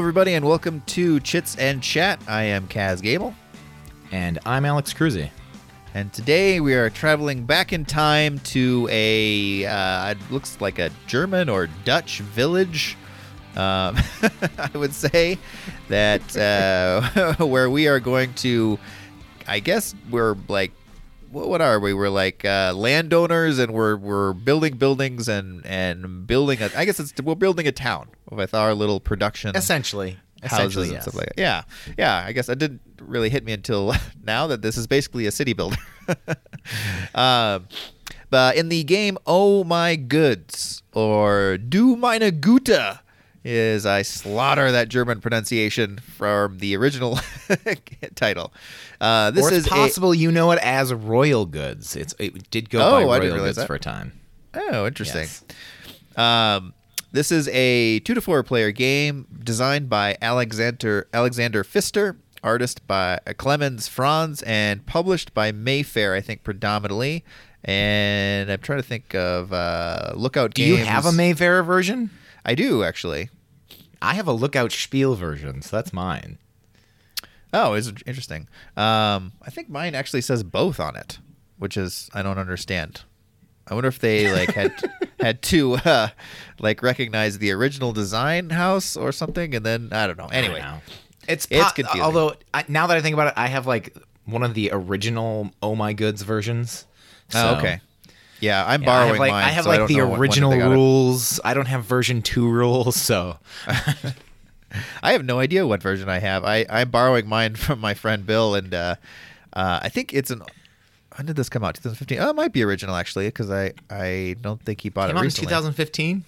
everybody, and welcome to Chits and Chat. I am Kaz Gable, And I'm Alex Cruzy. and today we are traveling back in time to a uh, it looks like a German or Dutch village. Um, I would say that uh, where we are going to, I guess we're like, what, what are we? We're like uh, landowners, and we're we're building buildings and and building. A, I guess it's we're building a town with our little production Essentially. houses Essentially, and yes. stuff like that. Yeah, yeah. I guess that didn't really hit me until now that this is basically a city builder. um, but in the game, Oh My Goods or Du Meine Gute is I slaughter that German pronunciation from the original title. Uh, this is a- possible you know it as Royal Goods. It's It did go Oh, by I Royal Goods that. for a time. Oh, interesting. Yes. Um, this is a two to four player game designed by Alexander Alexander Pfister, artist by Clemens Franz, and published by Mayfair, I think predominantly. And I'm trying to think of uh, Lookout Do Games. you have a Mayfair version? I do actually. I have a Lookout Spiel version, so that's mine. Oh, it's interesting. Um, I think mine actually says both on it, which is I don't understand. I wonder if they like had had to uh, like recognize the original design house or something, and then I don't know. Anyway, know. it's It's po- confusing. Although I, now that I think about it, I have like one of the original Oh My Goods versions. oh, okay, yeah, I'm Yeah, borrowing I have like, mine. I have so like don't the know what- when original rules. I don't have version two rules, so I have no idea what version I have. I I'm borrowing mine from my friend Bill, and uh, uh, I think it's an. When did this come out? 2015. Oh, it might be original actually, because I I don't think he bought came it out in recently. 2015.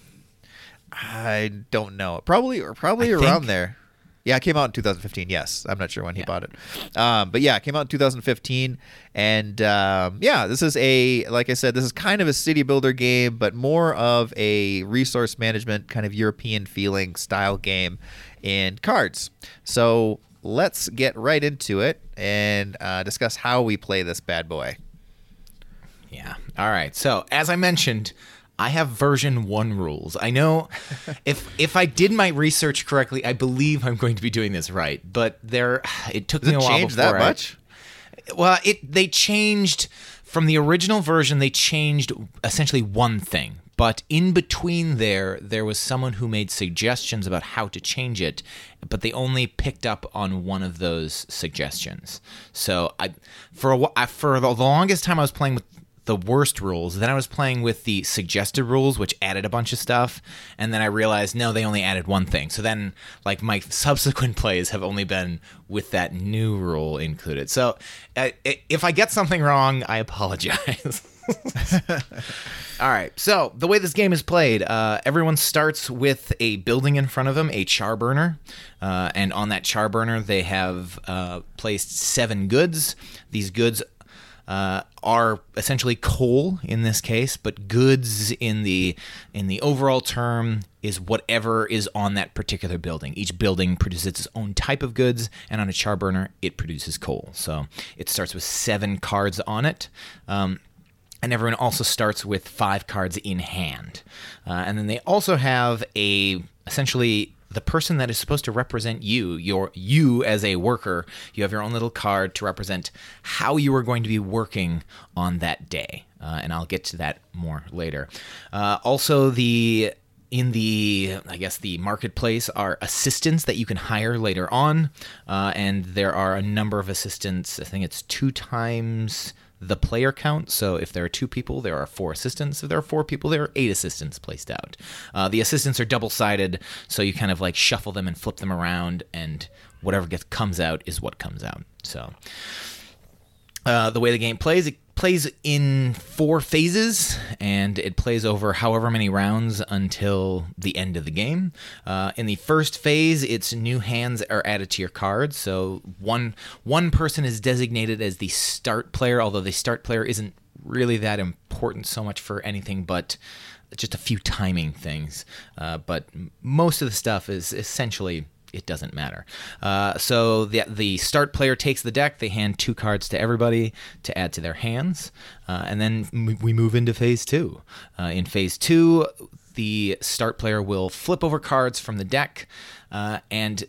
I don't know. Probably or probably I around think- there. Yeah, it came out in 2015. Yes, I'm not sure when he Yeah. bought it, um, but yeah, it came out in 2015. And um, yeah, this is a like I said, this is kind of a city builder game, but more of a resource management kind of European feeling style game in cards. So let's get right into it and uh, discuss how we play this bad boy. Yeah. All right. So as I mentioned, I have version one rules. I know if if I did my research correctly, I believe I'm going to be doing this right. But there, it took Does me it a while change that I- much? well, it they changed from the original version. They changed essentially one thing, but in between there, there was someone who made suggestions about how to change it, but they only picked up on one of those suggestions. So I, for a I, for the longest time, I was playing with the worst rules. Then I was playing with the suggested rules, which added a bunch of stuff. And then I realized, no, they only added one thing. So then, like, my subsequent plays have only been with that new rule included. So uh, if I get something wrong, I apologize. All right. So the way this game is played, uh, everyone starts with a building in front of them, a char burner, uh, and on that char burner they have uh, placed seven goods. These goods uh, are essentially coal in this case, but goods in the in the overall term is whatever is on that particular building. Each building produces its own type of goods, and on a char burner, it produces coal. So it starts with seven cards on it. Um, and everyone also starts with five cards in hand. Uh, and then they also have a essentially the person that is supposed to represent you, your you as a worker. You have your own little card to represent how you are going to be working on that day. Uh, and I'll get to that more later. Uh, also, the in the i guess the marketplace are assistants that you can hire later on uh, and there are a number of assistants i think it's two times the player count. So if there are two people there are four assistants. If there are four people there are eight assistants placed out. Uh, the assistants are double sided so you kind of like shuffle them and flip them around and whatever gets comes out is what comes out. So uh, the way the game plays, it plays in four phases, and it plays over however many rounds until the end of the game. Uh, in the first phase, its new hands are added to your cards. So one one person is designated as the start player, although the start player isn't really that important so much for anything but just a few timing things. Uh, but most of the stuff is essentially it doesn't matter. Uh, so the the start player takes the deck. They hand two cards to everybody to add to their hands, uh, and then m- we move into phase two. Uh, in phase two, the start player will flip over cards from the deck, uh, and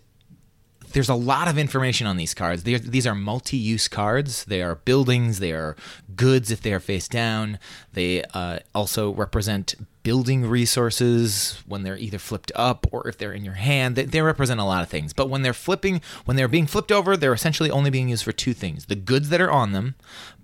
there's a lot of information on these cards. They're, these are multi-use cards. They are buildings. They are goods if they are face down. They uh, also represent building resources when they're either flipped up or if they're in your hand. They, they represent a lot of things. But when they're flipping, when they're being flipped over, they're essentially only being used for two things: the goods that are on them,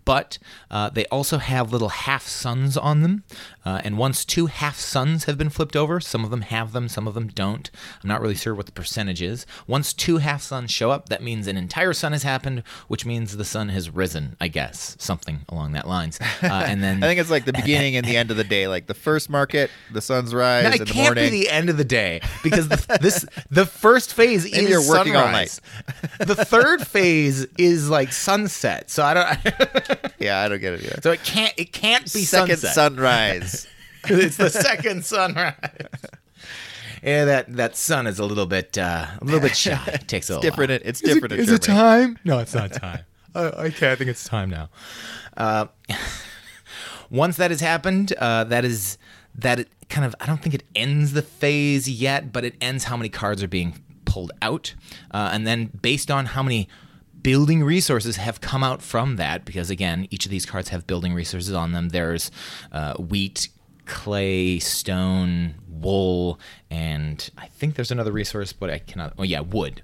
but uh, they also have little half suns on them. Uh, and once two half suns have been flipped over, some of them have them, some of them don't. I'm not really sure what the percentage is. Once two half suns show up, that means an entire sun has happened, which means the sun has risen, I guess, something along that lines. Uh, and then I think it's like the beginning and the end of the day. Like the first market, the sun's rise no, in it can't morning. be the end of the day because the, this the first phase is you're working all sunrise. the third phase is like sunset. So I don't. yeah, I don't get it either. so it can't. It can't be Second sunset. sunrise. it's the second sunrise. Yeah, that that sun is a little bit uh, a little bit shy. It takes a little different. while. It's different. in Is it time? No, it's not time. uh, okay, I think it's time now. Uh, once that has happened, uh, that is that it kind of I don't think it ends the phase yet, but it ends how many cards are being pulled out, uh, and then based on how many building resources have come out from that, because again, each of these cards have building resources on them. There's uh, wheat, clay, stone, wool, and I think there's another resource, but I cannot. Oh yeah, wood.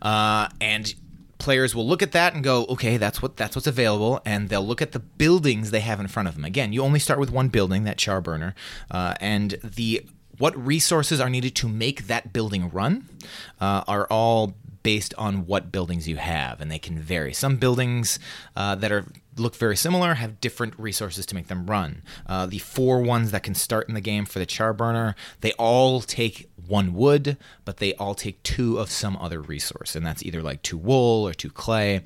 Uh, and players will look at that and go, okay, that's what that's what's available, and they'll look at the buildings they have in front of them. Again, you only start with one building, that char burner, uh, and the what resources are needed to make that building run uh, are all based on what buildings you have, and they can vary. Some buildings uh, that are look very similar have different resources to make them run. Uh, the four ones that can start in the game for the char burner, they all take one wood, but they all take two of some other resource, and that's either like two wool or two clay.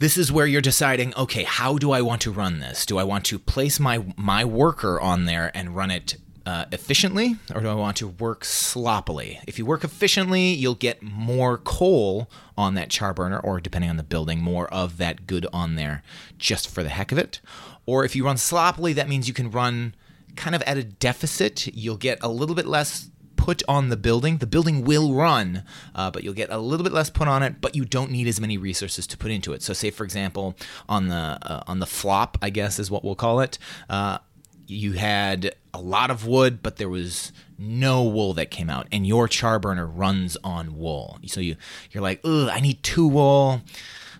This is where you're deciding, okay, how do I want to run this? Do I want to place my my worker on there and run it uh, efficiently, or do I want to work sloppily? If you work efficiently, you'll get more coal on that char burner, or depending on the building, more of that good on there just for the heck of it. Or if you run sloppily, that means you can run kind of at a deficit. You'll get a little bit less put on the building. The building will run, uh, but you'll get a little bit less put on it. But you don't need as many resources to put into it. So, say for example, on the uh, on the flop, I guess is what we'll call it. Uh, you had a lot of wood, but there was no wool that came out, and your char burner runs on wool. So you you're like, ugh, I need two wool.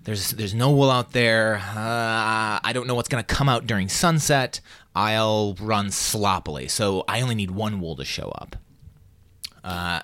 There's there's no wool out there. Uh, I don't know what's gonna come out during sunset. I'll run sloppily, so I only need one wool to show up. Uh,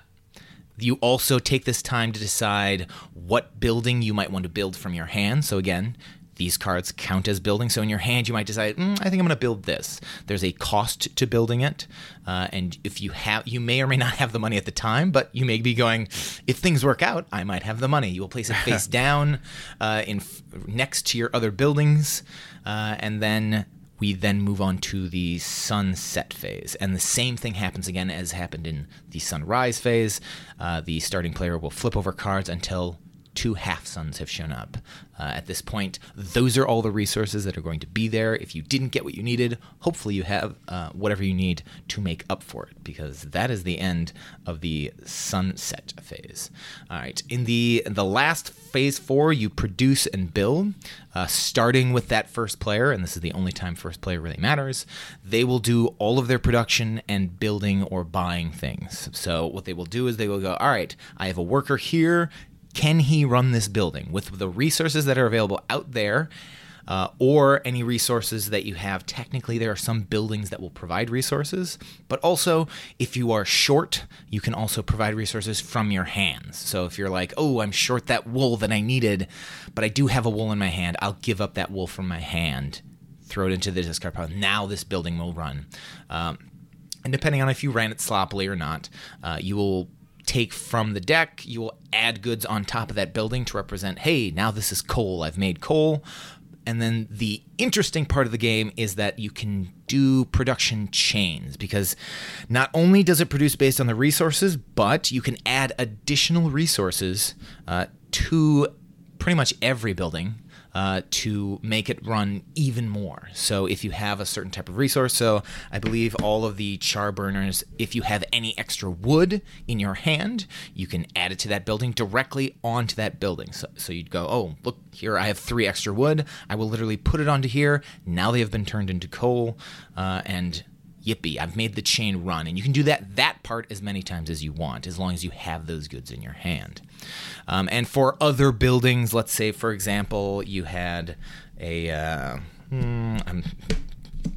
you also take this time to decide what building you might want to build from your hand. So again, these cards count as building. So in your hand, you might decide, mm, I think I'm going to build this. There's a cost to building it, uh, and if you have, you may or may not have the money at the time, but you may be going, if things work out, I might have the money. You will place it face down, uh, in f- next to your other buildings, uh, and then we then move on to the sunset phase. And the same thing happens again as happened in the sunrise phase. Uh, the starting player will flip over cards until two half suns have shown up. Uh, at this point, those are all the resources that are going to be there. If you didn't get what you needed, hopefully you have uh, whatever you need to make up for it, because that is the end of the sunset phase. All right, in the the last phase four, you produce and build, uh, starting with that first player, and this is the only time first player really matters. They will do all of their production and building or buying things. So what they will do is they will go, all right, I have a worker here can he run this building? With the resources that are available out there uh, or any resources that you have technically there are some buildings that will provide resources but also if you are short you can also provide resources from your hands. So if you're like oh i'm short that wool that i needed but i do have a wool in my hand i'll give up that wool from my hand throw it into the discard pile. Now this building will run. Um, and depending on if you ran it sloppily or not uh, you will take from the deck. You will add goods on top of that building to represent, hey, now this is coal. I've made coal. and then the interesting part of the game is that you can do production chains because not only does it produce based on the resources, but you can add additional resources uh, to pretty much every building uh, to make it run even more. So if you have a certain type of resource, so I believe all of the char burners, if you have any extra wood in your hand, you can add it to that building directly onto that building. So, so you'd go, oh, look here, I have three extra wood. I will literally put it onto here. Now they have been turned into coal, uh, and yippee, I've made the chain run. And you can do that that part as many times as you want, as long as you have those goods in your hand. Um, and for other buildings, let's say, for example, you had a. Uh, hmm, I'm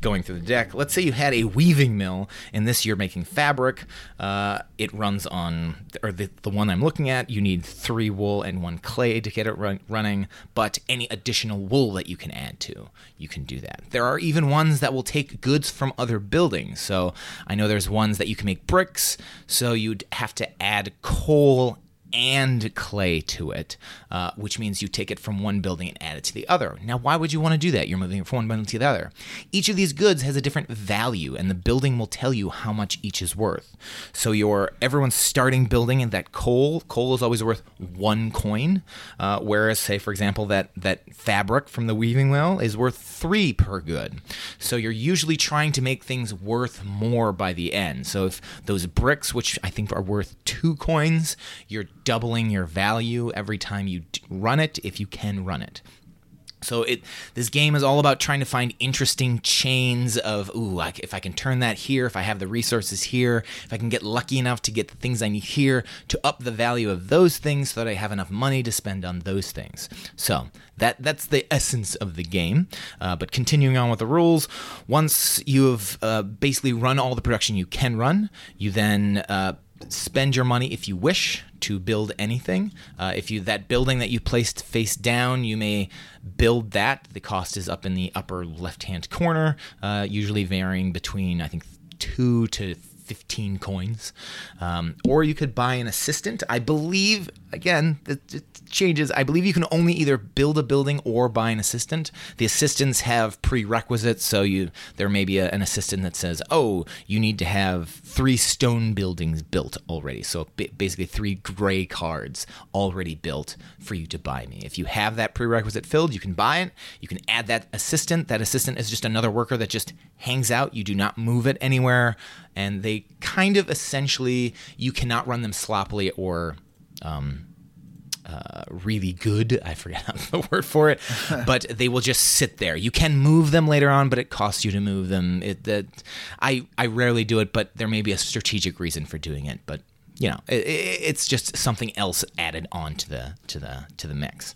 going through the deck. Let's say you had a weaving mill, and this you're making fabric. Uh, it runs on, or the, the one I'm looking at, you need three wool and one clay to get it run, running, but any additional wool that you can add to, you can do that. There are even ones that will take goods from other buildings. So I know there's ones that you can make bricks, so you'd have to add coal and clay to it, uh, which means you take it from one building and add it to the other. Now, why would you want to do that? You're moving it from one building to the other. Each of these goods has a different value, and the building will tell you how much each is worth. So your everyone's starting building and that coal, coal is always worth one coin, uh, whereas, say, for example, that that fabric from the weaving mill is worth three per good. So you're usually trying to make things worth more by the end. So if those bricks, which I think are worth two coins, you're doubling your value every time you run it if you can run it. So it this game is all about trying to find interesting chains of ooh, like if I can turn that here, if I have the resources here, if I can get lucky enough to get the things I need here to up the value of those things so that I have enough money to spend on those things. So that that's the essence of the game. Uh, but continuing on with the rules, once you have uh, basically run all the production you can run, you then uh, spend your money if you wish to build anything. Uh, if you that building that you placed face down, you may build that. The cost is up in the upper left-hand corner, uh, usually varying between I think two to 15 coins. Um, or you could buy an assistant. I believe, again, it, changes. I believe you can only either build a building or buy an assistant. The assistants have prerequisites, so you there may be a, an assistant that says, "Oh, you need to have three stone buildings built already." So basically, three gray cards already built for you to buy me. If you have that prerequisite filled, you can buy it. You can add that assistant. That assistant is just another worker that just hangs out. You do not move it anywhere and they kind of essentially you cannot run them sloppily or um, uh, really good. I forget the word for it, but they will just sit there. You can move them later on, but it costs you to move them. It that I I rarely do it, but there may be a strategic reason for doing it. But you know, it, it's just something else added on to the to the to the mix.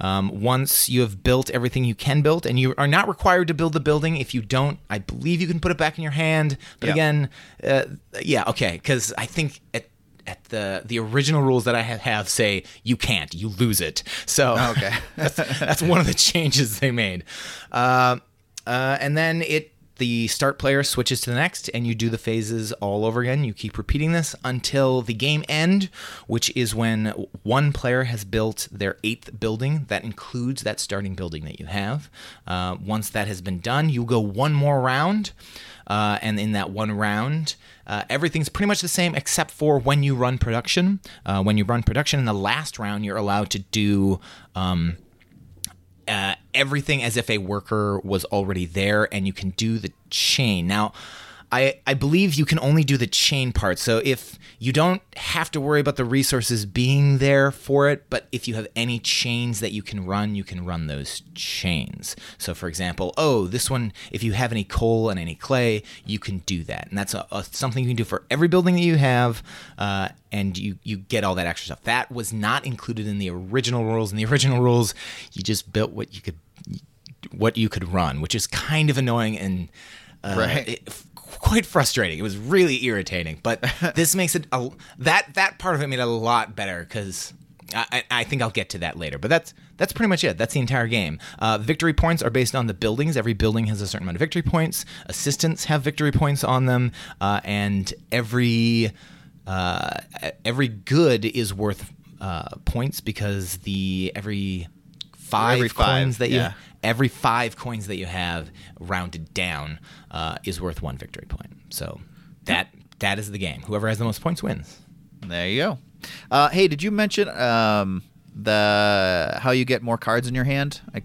Um, once you have built everything you can build, and you are not required to build the building. If you don't, I believe you can put it back in your hand. But again, uh, yeah, okay, because I think at at the the original rules that I have say you can't, you lose it. So okay, that's, that's one of the changes they made. Uh, uh, and then it the start player switches to the next and you do the phases all over again. You keep repeating this until the game end which is when one player has built their eighth building. That includes that starting building that you have. Uh, once that has been done you go one more round uh, and in that one round uh, everything's pretty much the same except for when you run production. Uh, when you run production in the last round you're allowed to do um, uh, everything as if a worker was already there and you can do the chain. Now, I, I believe you can only do the chain part. So if you don't have to worry about the resources being there for it, but if you have any chains that you can run, you can run those chains. So for example, oh, this one, if you have any coal and any clay, you can do that. And that's a, a, something you can do for every building that you have, uh, and you, you get all that extra stuff. That was not included in the original rules. In the original rules, you just built what you could what you could run, which is kind of annoying and uh, right. It, quite frustrating. It was really irritating, but this makes it a, that that part of it made it a lot better because I, I, think I'll get to that later. But that's that's pretty much it. That's the entire game. Uh, victory points are based on the buildings. Every building has a certain amount of victory points. Assistants have victory points on them, uh, and every uh, every good is worth uh, points because the every five Every five, coins that you yeah. every five coins that you have rounded down uh, is worth one victory point. So that that is the game. Whoever has the most points wins. There you go. Uh, hey, did you mention um, the how you get more cards in your hand? I,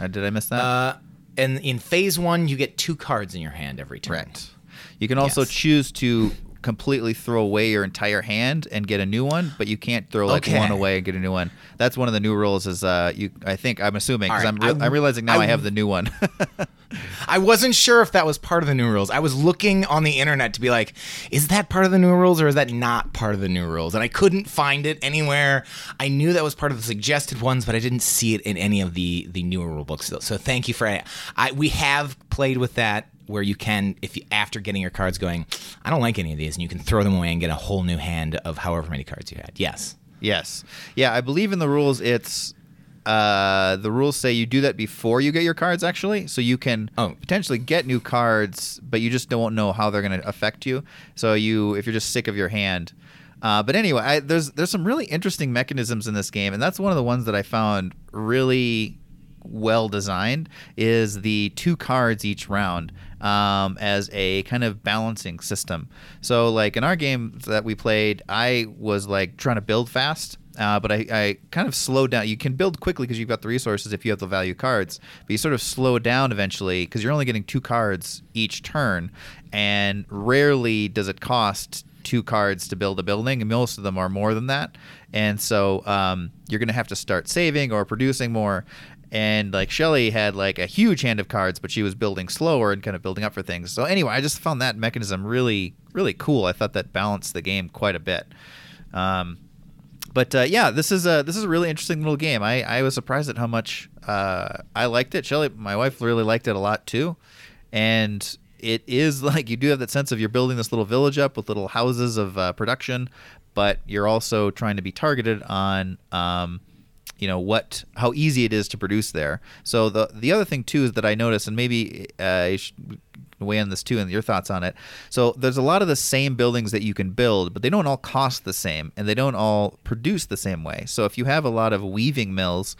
uh, did I miss that? Uh, and in phase one, you get two cards in your hand every turn. Correct. You can also Yes. choose to completely throw away your entire hand and get a new one, but you can't throw like Okay. one away and get a new one. That's one of the new rules. Is uh, you? I think I'm assuming because All I'm, re- I- I'm realizing now I, I- have the new one. I wasn't sure if that was part of the new rules. I was looking on the internet to be like, is that part of the new rules or is that not part of the new rules? And I couldn't find it anywhere. I knew that was part of the suggested ones, but I didn't see it in any of the the newer rule books. So, so thank you for. I we have played with that where you can if you after getting your cards going, I don't like any of these, and you can throw them away and get a whole new hand of however many cards you had. Yes. yes. Yeah, I believe in the rules. It's uh, the rules say you do that before you get your cards actually, so you can Oh. potentially get new cards, but you just don't know how they're going to affect you. So you, if you're just sick of your hand. Uh, but anyway, I, there's there's some really interesting mechanisms in this game, and that's one of the ones that I found really well designed. Is the two cards each round um, as a kind of balancing system. So like in our game that we played, I was like trying to build fast. Uh, but I, I kind of slowed down. You can build quickly because you've got the resources if you have the value cards, but you sort of slow down eventually because you're only getting two cards each turn, and rarely does it cost two cards to build a building, and most of them are more than that. And so um, you're going to have to start saving or producing more. And like Shelly had like a huge hand of cards, but she was building slower and kind of building up for things. So anyway, I just found that mechanism really, really cool. I thought that balanced the game quite a bit. Um, but uh, yeah, this is a this is a really interesting little game. I, I was surprised at how much uh, I liked it. Shelly, my wife, really liked it a lot too, and it is like you do have that sense of you're building this little village up with little houses of uh, production, but you're also trying to be targeted on. Um, you know what how easy it is to produce there. So the the other thing too is that i noticed and maybe uh, you should weigh on this too and your thoughts on it. So there's a lot of the same buildings that you can build but they don't all cost the same and they don't all produce the same way. So if you have a lot of weaving mills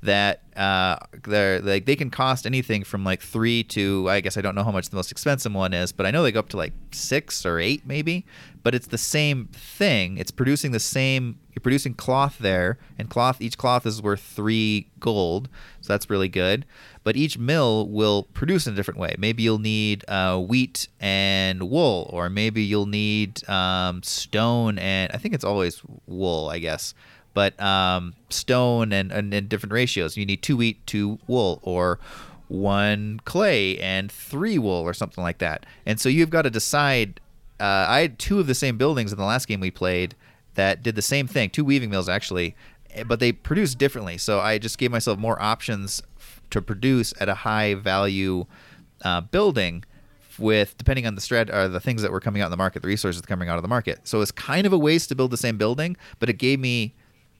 that uh, they're like they can cost anything from like three to I guess I don't know how much the most expensive one is, but I know they go up to like six or eight maybe. But it's the same thing. It's producing the same. You're producing cloth there, and cloth. Each cloth is worth three gold, so that's really good. But each mill will produce in a different way. Maybe you'll need uh, wheat and wool, or maybe you'll need um, stone and I think it's always wool, I guess but um, stone and, and, and different ratios. You need two wheat, two wool, or one clay and three wool, or something like that. And so you've got to decide. Uh, I had two of the same buildings in the last game we played that did the same thing, two weaving mills actually, eh, but they produced differently. So I just gave myself more options to produce at a high value uh, building with depending on the strat or the things that were coming out in the market, the resources coming out of the market. So it's kind of a waste to build the same building, but it gave me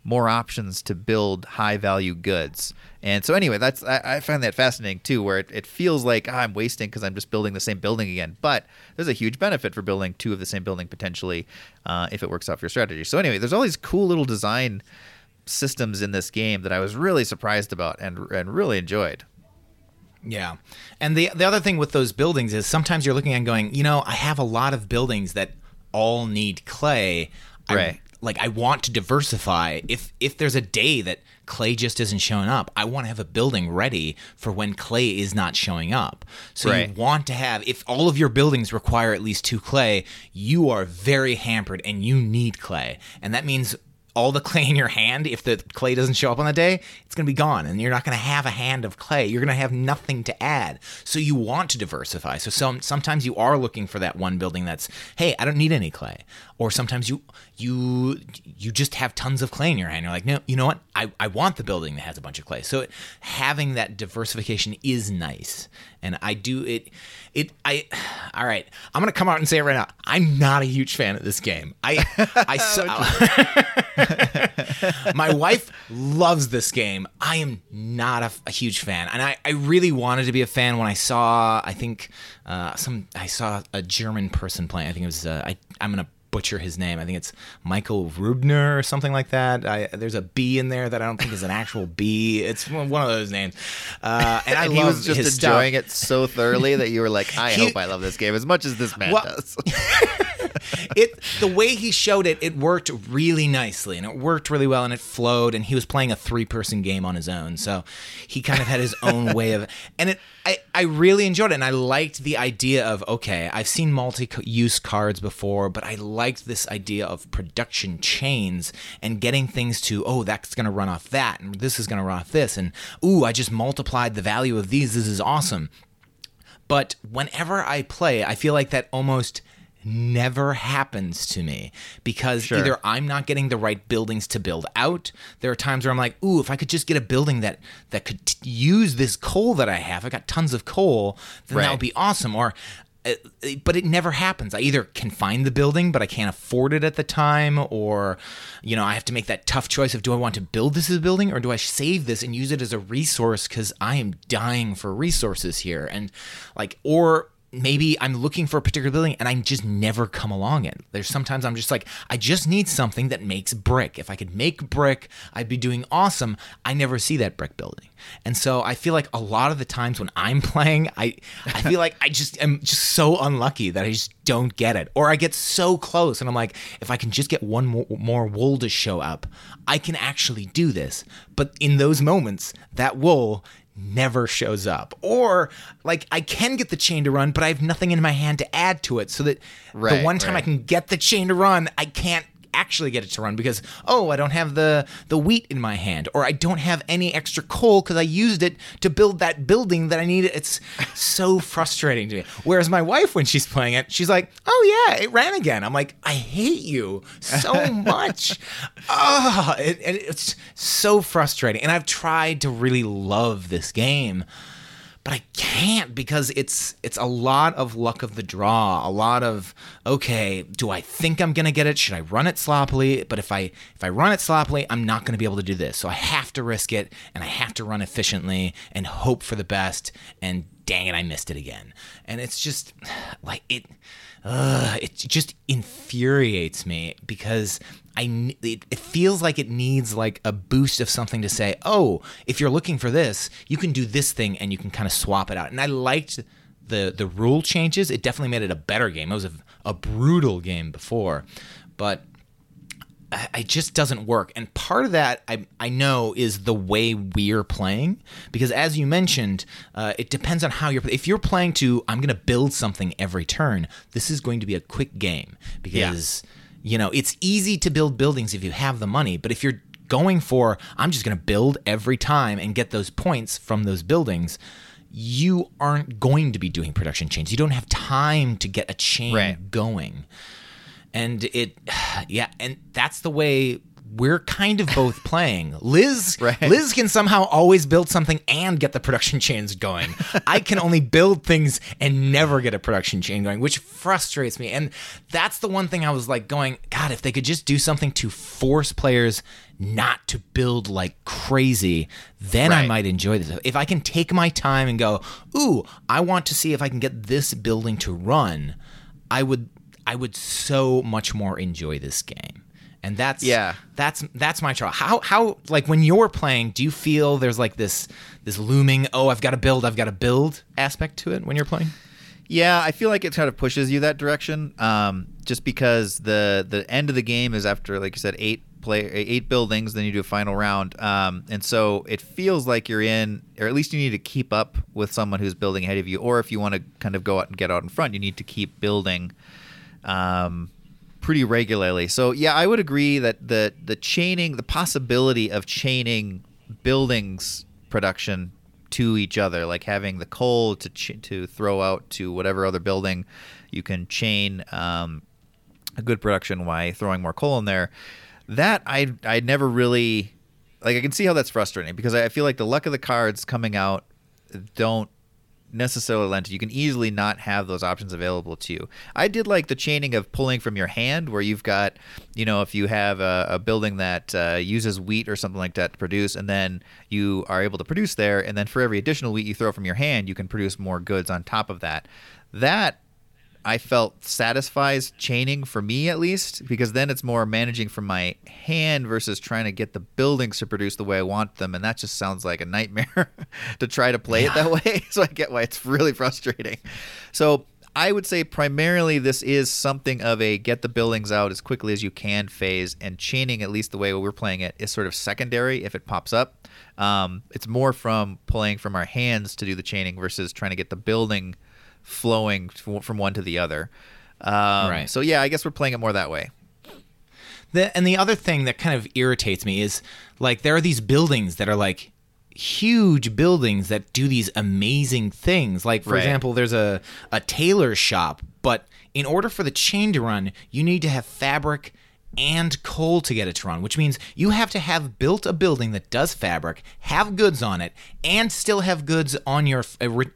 more options to build high value goods. And so anyway, that's I, I find that fascinating too, where it, it feels like ah, I'm wasting because I'm just building the same building again. But there's a huge benefit for building two of the same building potentially uh, if it works out for your strategy. So anyway, there's all these cool little design systems in this game that I was really surprised about and and really enjoyed. Yeah. And the the other thing with those buildings is sometimes you're looking and going, you know, I have a lot of buildings that all need clay. I- Right. Like I want to diversify. If if there's a day that clay just isn't showing up, I want to have a building ready for when clay is not showing up. So Right. you want to have if all of your buildings require at least two clay, you are very hampered and you need clay. And that means all the clay in your hand, if the clay doesn't show up on the day, it's going to be gone. And you're not going to have a hand of clay. You're going to have nothing to add. So you want to diversify. So some, sometimes you are looking for that one building that's, hey, I don't need any clay. Or sometimes you you you just have tons of clay in your hand. You're like, no, you know what? I, I want the building that has a bunch of clay. So it, having that diversification is nice. And I do it it I all right. I'm gonna come out and say it right now. I'm not a huge fan of this game. I I saw my wife loves this game. I am not a, a huge fan, and I, I really wanted to be a fan when I saw. I think uh, some I saw a German person playing. I think it was. Uh, I I'm gonna butcher his name. I think it's Michael Rubner or something like that. I, there's a B in there that I don't think is an actual B. It's one of those names. Uh, and I and he was just enjoying stuff. it so thoroughly that you were like, I He- hope I love this game as much as this man Well- does. it the way he showed it, it worked really nicely and it worked really well and it flowed and he was playing a three person game on his own. So he kind of had his own way of and it I, I really enjoyed it and I liked the idea of okay, I've seen multi use cards before, but I liked this idea of production chains and getting things to oh that's gonna run off that and this is gonna run off this and ooh I just multiplied the value of these. This is awesome. But whenever I play, I feel like that almost never happens to me because Sure. either I'm not getting the right buildings to build out. There are times where I'm like, "Ooh, if I could just get a building that that could t- use this coal that I have. I got tons of coal, then that would be awesome." Or uh, but it never happens. I either can find the building, but I can't afford it at the time, or you know, I have to make that tough choice of do I want to build this as a building or do I save this and use it as a resource because I am dying for resources here, and like, or maybe I'm looking for a particular building and I just never come along it. There's sometimes I'm just like, I just need something that makes brick. If I could make brick, I'd be doing awesome. I never see that brick building. And so I feel like a lot of the times when I'm playing, I I feel like I just am just so unlucky that I just don't get it. Or I get so close and I'm like, if I can just get one more, more wool to show up, I can actually do this. But in those moments, that wool never shows up. Or like I can get the chain to run, but I have nothing in my hand to add to it so that the one time I can get the chain to run, I can't actually get it to run because oh I don't have the the wheat in my hand or I don't have any extra coal because I used it to build that building that I needed. It's so frustrating to me. Whereas my wife when she's playing it she's like oh yeah it ran again. I'm like I hate you so much. Ah it, and it's so frustrating. And I've tried to really love this game but I can't because it's it's a lot of luck of the draw, a lot of okay, do I think I'm gonna get it? Should I run it sloppily? But if I if I run it sloppily, I'm not gonna be able to do this. So I have to risk it and I have to run efficiently and hope for the best. And dang it, I missed it again. And it's just like it. It just infuriates me because I it, it feels like it needs like a boost of something to say, oh, if you're looking for this, you can do this thing and you can kind of swap it out. And I liked the the rule changes. It definitely made it a better game. It was a, a brutal game before, but it just doesn't work. And part of that I, I know is the way we're playing because as you mentioned, uh, it depends on how you're. If you're playing to I'm going to build something every turn, this is going to be a quick game because you know it's easy to build buildings if you have the money. But if you're going for I'm just going to build every time and get those points from those buildings. You aren't going to be doing production chains. You don't have time to get a chain Right. going and it yeah and that's the way we're kind of both playing. Liz Right. liz can somehow always build something and get the production chains going. I can only build things and never get a production chain going which frustrates me. And that's the one thing i was like going god if they could just do something to force players not to build like crazy then i might enjoy this. If i can take my time and go ooh i want to see if i can get this building to run i would I would so much more enjoy this game. And that's Yeah. that's that's my trial. How how like when you're playing, do you feel there's like this this looming, oh, I've got to build, I've got to build aspect to it when you're playing? Yeah, I feel like it kind of pushes you that direction. Um, just because the the end of the game is after, like you said, eight play eight buildings, then you do a final round. Um, and so it feels like you're in, or at least you need to keep up with someone who's building ahead of you. Or if you want to kind of go out and get out in front, you need to keep building. Um, pretty regularly. So yeah, I would agree that the the chaining, the possibility of chaining buildings production to each other, like having the coal to ch- to throw out to whatever other building, you can chain um, a good production by throwing more coal in there. That I I never really like. I can see how that's frustrating because I feel like the luck of the cards coming out don't necessarily lend to you. Can easily not have those options available to you. I did like the chaining of pulling from your hand where you've got you know if you have a, a building that uh, uses wheat or something like that to produce and then you are able to produce there and then for every additional wheat you throw from your hand you can produce more goods on top of that. That I felt satisfies chaining for me at least because then it's more managing from my hand versus trying to get the buildings to produce the way I want them and that just sounds like a nightmare to try to play it that way so I get why it's really frustrating. So I would say primarily this is something of a get the buildings out as quickly as you can phase, and chaining, at least the way we're playing it, is sort of secondary if it pops up. Um, it's more from playing from our hands to do the chaining versus trying to get the building flowing from one to the other. Um, Right. So yeah, I guess we're playing it more that way. The, and the other thing that kind of irritates me is like there are these buildings that are like huge buildings that do these amazing things. Like for Right. example, there's a a tailor shop, but in order for the chain to run, you need to have fabric and coal to get it to run, which means you have to have built a building that does fabric, have goods on it, and still have goods on your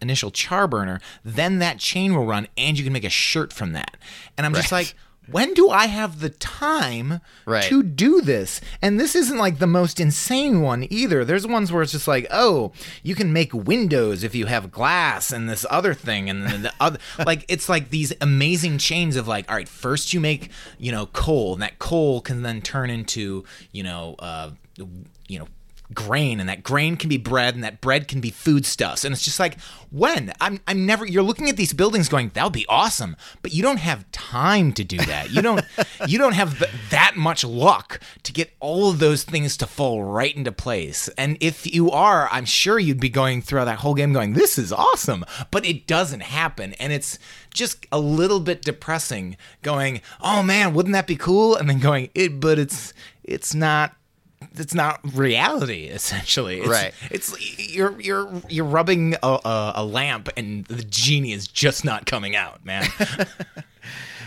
initial char burner. Then that chain will run, and you can make a shirt from that. And I'm just like, when do I have the time Right. to do this? And this isn't like the most insane one either. There's ones where it's just like, oh, you can make windows if you have glass and this other thing and the other like it's like these amazing chains of like, all right, first you make, you know, coal, and that coal can then turn into, you know, uh you know, grain and that grain can be bread and that bread can be foodstuffs and it's just like when? I'm i'm never you're looking at these buildings going that would be awesome. But you don't have time to do that. You don't you don't have th- that much luck to get all of those things to fall right into place. And if you are i'm sure you'd be going through that whole game going this is awesome. But it doesn't happen. And it's just a little bit depressing going oh man wouldn't that be cool? And then going it but it's it's not it's not reality essentially it's, Right. it's you're you're you're rubbing a, a, a lamp and the genie is just not coming out man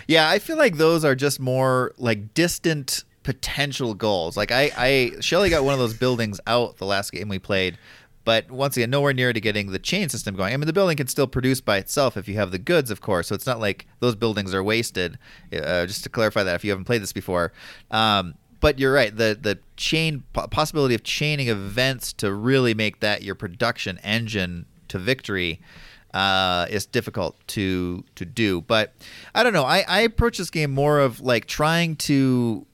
Yeah, I feel like those are just more like distant potential goals. Like I, I Shelly got one of those buildings out the last game we played, but once again, nowhere near to getting the chain system going. I mean, the building can still produce by itself if you have the goods, of course. So it's not like those buildings are wasted. Uh, just to clarify that, if you haven't played this before. Um, but you're right. The the chain possibility of chaining events to really make that your production engine to victory uh, is difficult to to do. But I don't know. I, I approach this game more of like trying to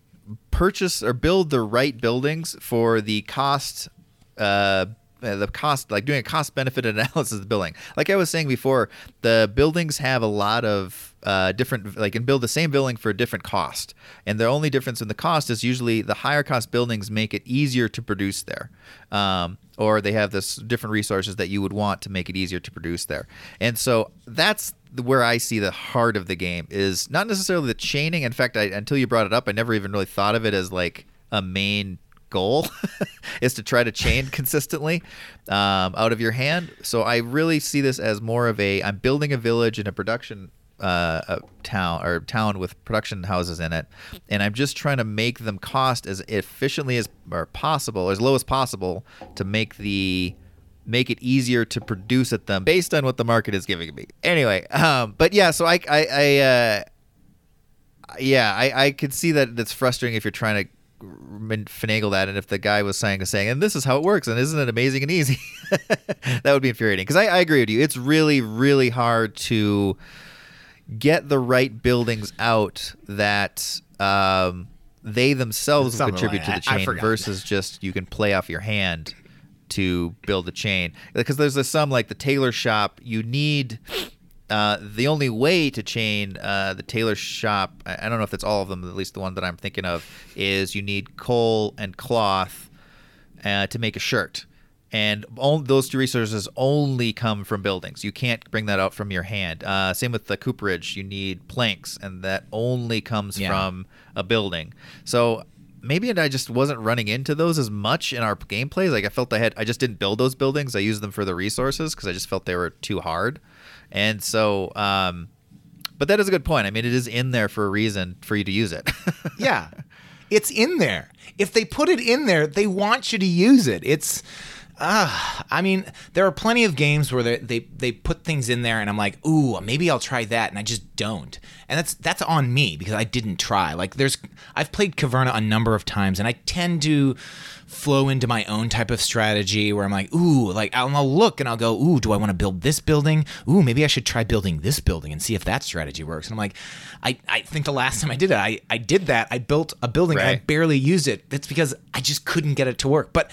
purchase or build the right buildings for the cost. Uh, the cost, like doing a cost benefit analysis of the building. Like I was saying before, the buildings have a lot of uh, different, like can build the same building for a different cost, and the only difference in the cost is usually the higher cost buildings make it easier to produce there, um, or they have this different resources that you would want to make it easier to produce there, and so that's where I see the heart of the game is not necessarily the chaining. In fact, I, until you brought it up, I never even really thought of it as like a main goal is to try to chain consistently um, out of your hand. So I really see this as more of a I'm building a village in a production uh, a town or town with production houses in it, and I'm just trying to make them cost as efficiently as or possible, as low as possible, to make the make it easier to produce at them based on what the market is giving me. Anyway, um, but yeah, so I I, I uh, yeah, I, I could see that it's frustrating if you're trying to finagle that, and if the guy was saying saying, and this is how it works, and isn't it amazing and easy? that would be infuriating. Because I, I agree with you, it's really really hard to get the right buildings out that um, they themselves Something contribute like to the. I chain versus just you can play off your hand to build the chain because there's a, some like the tailor shop you need uh, the only way to chain uh, the tailor shop I, I don't know if that's all of them at least the one that i'm thinking of is you need coal and cloth uh, to make a shirt and all those two resources only come from buildings you can't bring that out from your hand uh, same with the cooperage you need planks and that only comes Yeah. from a building so maybe I just wasn't running into those as much in our gameplays. Like I felt I had, I just didn't build those buildings. I used them for the resources because I just felt they were too hard. And so, um, but that is a good point. I mean, it is in there for a reason for you to use it. yeah it's in there if they put it in there they want you to use it it's Uh, I mean, there are plenty of games where they, they they put things in there, and I'm like, ooh, maybe I'll try that, and I just don't, and that's that's on me because I didn't try. Like, there's I've played Caverna a number of times, and I tend to flow into my own type of strategy where I'm like, ooh, like I'll, I'll look and I'll go, ooh, do I want to build this building? Ooh, maybe I should try building this building and see if that strategy works. And I'm like, I, I think the last time I did it, I, I did that. I built a building and I barely used it. That's because I just couldn't get it to work. But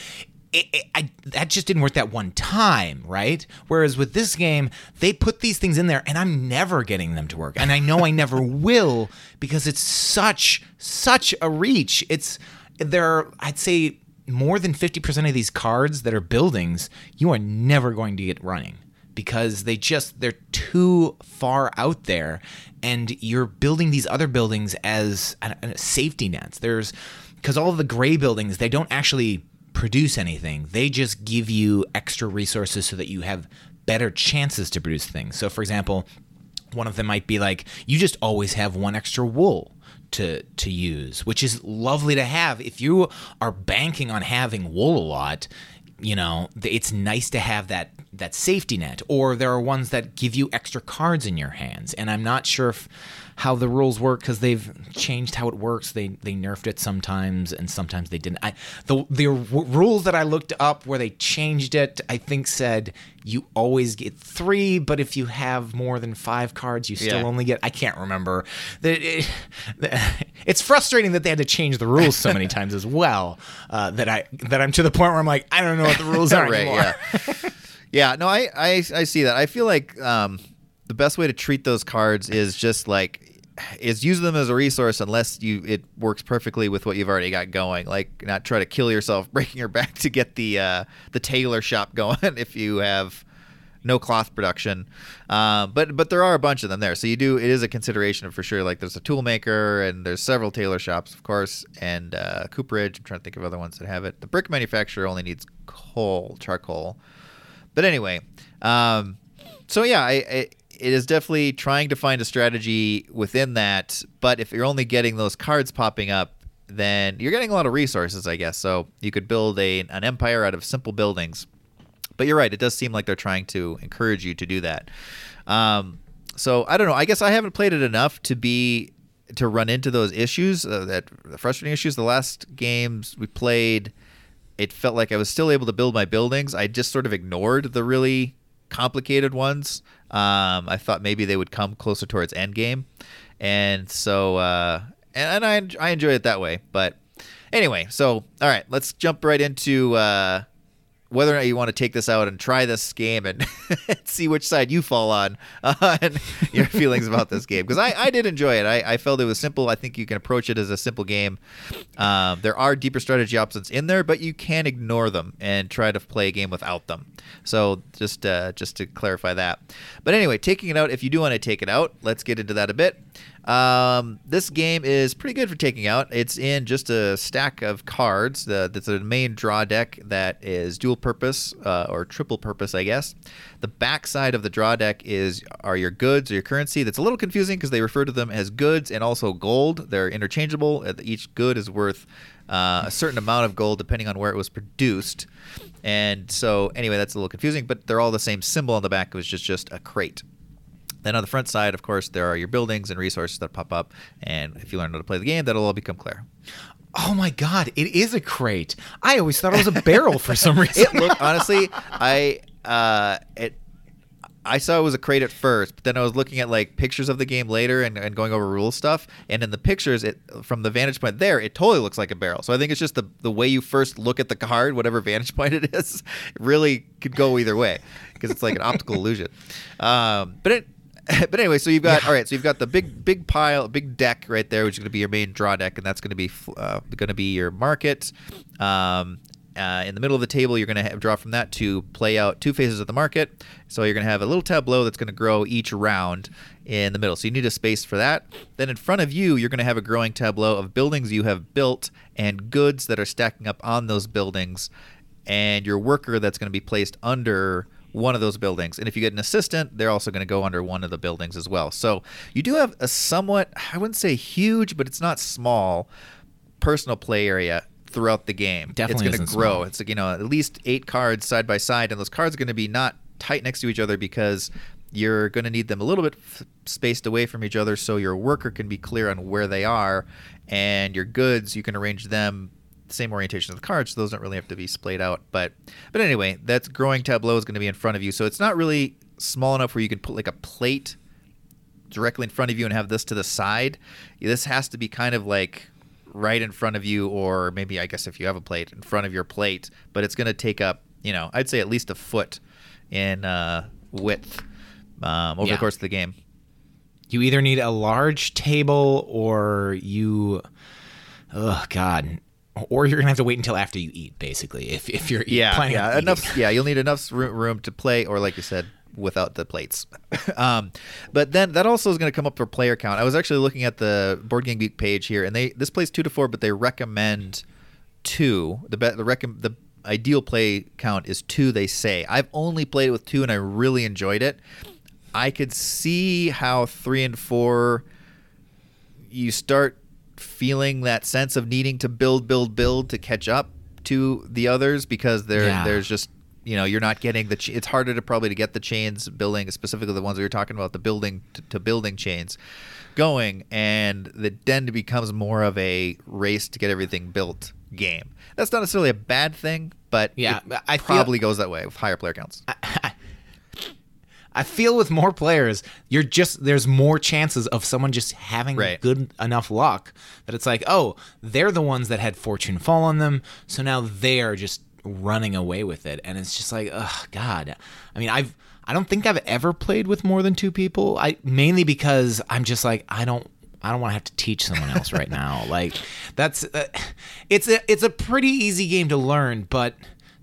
it, it, I, that just didn't work that one time, right? Whereas with this game, they put these things in there, and I'm never getting them to work, and I know I never will because it's such such a reach. It's there. Are, I'd say more than fifty percent of these cards that are buildings, you are never going to get running because they just they're too far out there and you're building these other buildings as a, a safety nets there's because all the gray buildings they don't actually produce anything. They just give you extra resources so that you have better chances to produce things. So for example one of them might be like you just always have one extra wool to to use which is lovely to have. If you are banking on having wool a lot you know it's nice to have that that safety net. Or there are ones that give you extra cards in your hands. And i'm not sure if how the rules work because they've changed how it works they they nerfed it sometimes and sometimes they didn't i the the r- rules that i looked up where they changed it i think said you always get three but if you have more than five cards you still Yeah. only get i can't remember that it, it's frustrating that they had to change the rules so many times as well uh, that i that i'm to the point where i'm like i don't know what the rules are right. anymore Yeah. yeah. No, I, I I see that. I feel like um, the best way to treat those cards is just like is use them as a resource unless you it works perfectly with what you've already got going. Like not try to kill yourself breaking your back to get the uh, the tailor shop going if you have no cloth production. Um, but but there are a bunch of them there, so you do it is a consideration for sure. Like there's a tool maker and there's several tailor shops, of course, and uh, Cooperage. I'm trying to think of other ones that have it. The brick manufacturer only needs coal, charcoal. But anyway, um, so yeah, I, I, it is definitely trying to find a strategy within that. But if you're only getting those cards popping up, then you're getting a lot of resources, I guess. So you could build a an empire out of simple buildings. But you're right; it does seem like they're trying to encourage you to do that. Um, so I don't know. I guess I haven't played it enough to be to run into those issues, uh, that frustrating issues. The last games we played, it felt like I was still able to build my buildings. I just sort of ignored the really complicated ones. Um, I thought maybe they would come closer towards Endgame, and so uh, and, and I I enjoy it that way. But anyway, so all right, let's jump right into. Uh, whether or not you want to take this out and try this game and see which side you fall on uh, and your feelings about this game. Because I, I did enjoy it. I, I felt it was simple. I think you can approach it as a simple game. Um, there are deeper strategy options in there but you can ignore them and try to play a game without them. So just uh, just to clarify that. But anyway taking it out if you do want to take it out let's get into that a bit um, this game is pretty good for taking out. It's in just a stack of cards. The, that's a main draw deck that is dual purpose uh, or triple purpose, I guess. The back side of the draw deck is are your goods or your currency. That's a little confusing because they refer to them as goods and also gold. They're interchangeable. Uh, Each good is worth uh, a certain amount of gold depending on where it was produced. And so, anyway, that's a little confusing, but they're all the same symbol on the back. It was just just a crate. Then on the front side, of course, there are your buildings and resources that pop up. And if you learn how to play the game, that'll all become clear. oh my god it is a crate i always thought it was a barrel for some reason It looked honestly, I uh, it. I saw it was a crate at first, but then I was looking at like pictures of the game later and, and going over rule stuff. And in the pictures, it from the vantage point there, it totally looks like a barrel. So I think it's just the the way you first look at the card, whatever vantage point it is, really could go either way because it's like an optical illusion. Um, but it. But anyway, so you've got all right. So you've got the big, big pile, big deck right there, which is going to be your main draw deck, and that's going to be uh, going to be your market. Um, uh, in the middle of the table, you're going to have, draw from that to play out two phases of the market. So you're going to have a little tableau that's going to grow each round in the middle. So you need a space for that. Then in front of you, you're going to have a growing tableau of buildings you have built and goods that are stacking up on those buildings, and your worker that's going to be placed under one of those buildings. And if you get an assistant, they're also going to go under one of the buildings as well. So you do have a somewhat, I wouldn't say huge, but it's not small personal play area throughout the game. Definitely it's going to grow. small. It's like you know at least eight cards side by side, and those cards are going to be not tight next to each other because you're going to need them a little bit f- spaced away from each other so your worker can be clear on where they are, and your goods you can arrange them the same orientation of the cards. So those don't really have to be splayed out. But but anyway, that growing tableau is going to be in front of you, so it's not really small enough where you can put like a plate directly in front of you and have this to the side. This has to be kind of like right in front of you, or maybe I guess if you have a plate in front of your plate, but it's going to take up, you know, I'd say at least a foot in uh, width um, over Yeah. the course of the game. You either need a large table or you, oh god, or you're gonna have to wait until after you eat, basically. If if you're Yeah, planning yeah, eating. enough. Yeah, you'll need enough room to play, or like you said, without the plates. um, but then that also is going to come up for player count. I was actually looking at the Board Game Geek page here, and they this plays two to four, but they recommend two. The be- the recom- the ideal play count is two. They say I've only played it with two, and I really enjoyed it. I could see how three and four you start feeling that sense of needing to build, build, build to catch up to the others because there Yeah. there's just you know you're not getting the ch- it's harder to probably to get the chains building specifically the ones that you're talking about the building to, to building chains going and the den becomes more of a race to get everything built game that's not necessarily a bad thing but Yeah, it I feel- probably goes that way with higher player counts I feel with more players, you're just there's more chances of someone just having Right. good enough luck that it's like, oh, they're the ones that had fortune fall on them, so now they are just running away with it, and it's just like, oh God. I mean, I've I don't think I've ever played with more than two people. I mainly because I'm just like I don't. I don't want to have to teach someone else right now. Like that's uh, it's a it's a pretty easy game to learn, but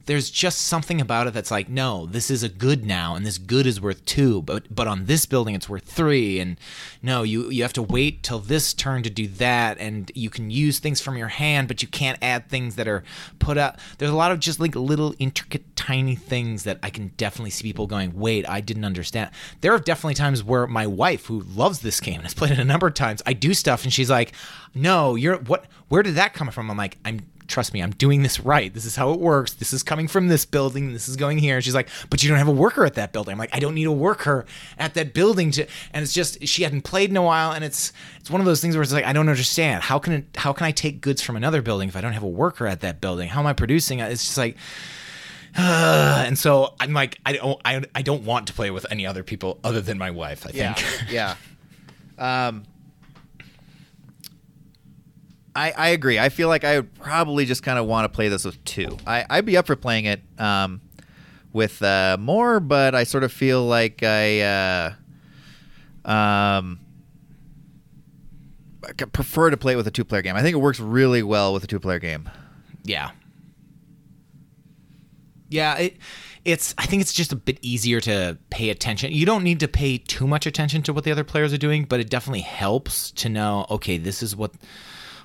there's just something about it that's like, no, this is a good now, and this good is worth two, but but on this building it's worth three, and no, you you have to wait till this turn to do that, and you can use things from your hand, but you can't add things that are put out. There's a lot of just like little intricate, tiny things that I can definitely see people going, wait, I didn't understand. There are definitely times where my wife, who loves this game and has played it a number of times, I do stuff, and she's like, no, you're what? Where did that come from? I'm like, I'm trust me, I'm doing this right. This is how it works. This is coming from this building. This is going here. And she's like, but you don't have a worker at that building. I'm like, I don't need a worker at that building to. And it's just she hadn't played in a while, and it's it's one of those things where it's like I don't understand how can it how can I take goods from another building if I don't have a worker at that building? How am I producing? It's just like. Uh, and so I'm like I don't I, I don't want to play with any other people other than my wife. I think. yeah. Um, I I agree. I feel like I would probably just kind of want to play this with two. I I'd be up for playing it um, with uh, more, but I sort of feel like I uh, um. I prefer to play it with a two-player game. I think it works really well with a two-player game. Yeah. Yeah, it it's I think it's just a bit easier to pay attention. You don't need to pay too much attention to what the other players are doing, but it definitely helps to know, okay, this is what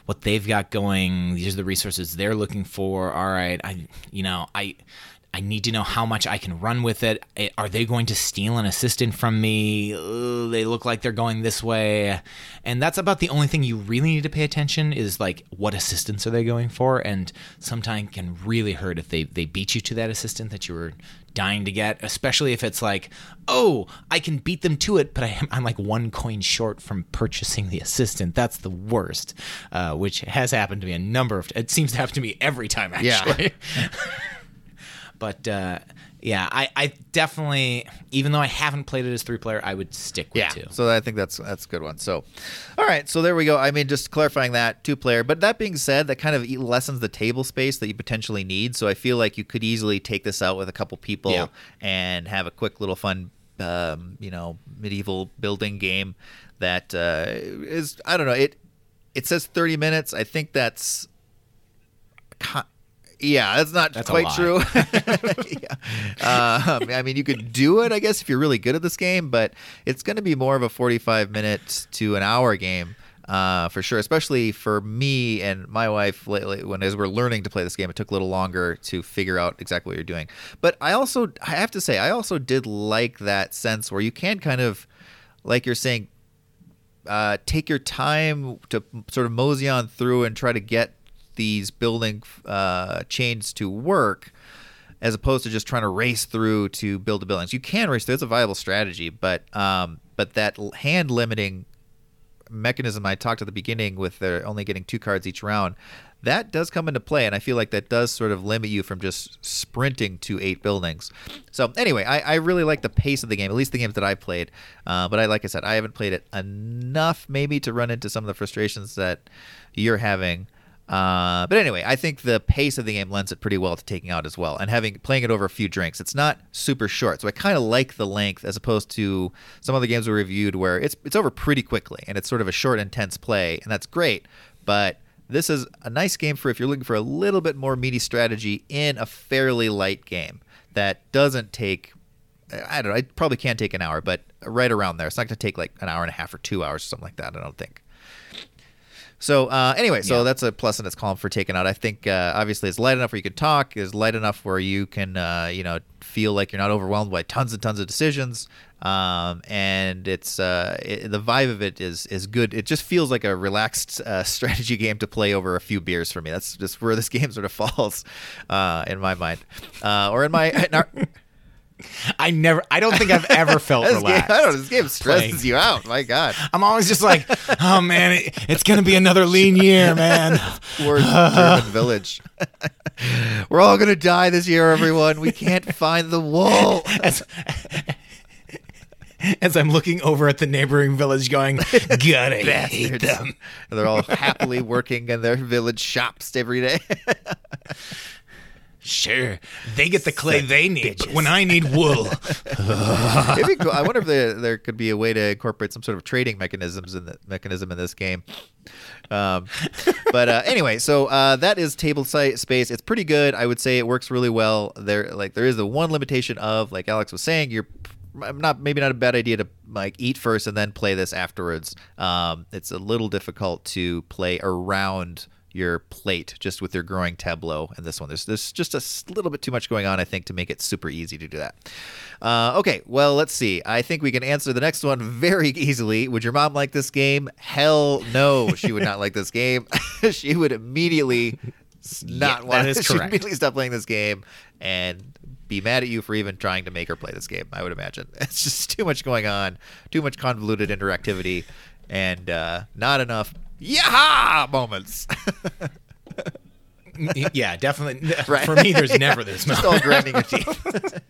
what they've got going. These are the resources they're looking for. All right, I you know, I I need to know how much I can run with it. Eh, Are they going to steal an assistant from me? They look like they're going this way. And that's about the only thing you really need to pay attention is like what assistants are they going for? And sometimes can really hurt if they, they beat you to that assistant that you were dying to get, especially if it's like, oh, I can beat them to it, but I am, I'm like one coin short from purchasing the assistant. That's the worst, uh, which has happened to me a number of It seems to happen to me every time, Yeah. but uh, yeah, I, I definitely, even though I haven't played it as three player, I would stick with two. So I think that's that's a good one. So, all right, so there we go. I mean, just clarifying that two player. But that being said, that kind of lessens the table space that you potentially need. So I feel like you could easily take this out with a couple people Yeah. and have a quick little fun, um, you know, medieval building game that uh, is I don't know it. It says thirty minutes. I think that's. ki- Yeah, that's not That's quite true. yeah. um, I mean, you could do it, I guess, if you're really good at this game, but it's going to be more of a 45 minute to an hour game. Uh, for sure, especially for me and my wife lately, when as we're learning to play this game, it took a little longer to figure out exactly what you're doing. But I also, I have to say, I also did like that sense where you can kind of, like you're saying, uh, take your time to sort of mosey on through and try to get these building uh, chains to work as opposed to just trying to race through to build the buildings. You can race through; it's a viable strategy, but um, but that hand limiting mechanism I talked at the beginning with they're only getting two cards each round, that does come into play, and I feel like that does sort of limit you from just sprinting to eight buildings. So anyway, I, I really like the pace of the game, at least the games that I played. Uh, but I like I said, I haven't played it enough maybe to run into some of the frustrations that you're having. Uh, but anyway, I think the pace of the game lends it pretty well to taking out as well, and having playing it over a few drinks. It's not super short, so I kind of like the length as opposed to some of the games we reviewed where it's it's over pretty quickly and it's sort of a short, intense play, and that's great. But this is a nice game for if you're looking for a little bit more meaty strategy in a fairly light game that doesn't take. I don't know. It probably can take an hour, but right around there. It's not going to take like an hour and a half or two hours or something like that. I don't think. So uh, anyway, so Yeah. that's a plus in its column for taking out. I think uh, obviously it's light enough where you can talk. It's light enough where you can uh, you know feel like you're not overwhelmed by tons and tons of decisions. Um, and it's uh, it, the vibe of it is is good. It just feels like a relaxed uh, strategy game to play over a few beers for me. That's just where this game sort of falls uh, in my mind, uh, or in my. In our, I never. I don't think I've ever felt this game, relaxed. I don't. This game stresses playing. you out. My God. I'm always just like, oh man, it, it's gonna be another lean year, man. Poor German village. We're all gonna die this year, everyone. We can't find the wool. As, as I'm looking over at the neighboring village, going, God, I hate Bastards. them. And they're all happily working in their village shops every day. Sure, they get the clay they need, but when I need wool, It'd be cool. I wonder if there, there could be a way to incorporate some sort of trading mechanisms in the mechanism in this game. Um, but uh, anyway, so uh, that is table site space. It's pretty good. I would say it works really well. There, like there is the one limitation of, like Alex was saying, you're not maybe not a bad idea to like eat first and then play this afterwards. Um, it's a little difficult to play around your plate just with your growing tableau and this one. There's there's just a little bit too much going on i think to make it super easy to do that. Uh, okay well let's see. I think we can answer the next one very easily. Would your mom like this game? Hell no she would not like this game. She would immediately not that want is she'd immediately stop playing this game and be mad at you for even trying to make her play this game i would imagine. It's just too much going on too much convoluted interactivity and uh, not enough yeah moments yeah, definitely. Right. For me, there's never this just all grinding your teeth.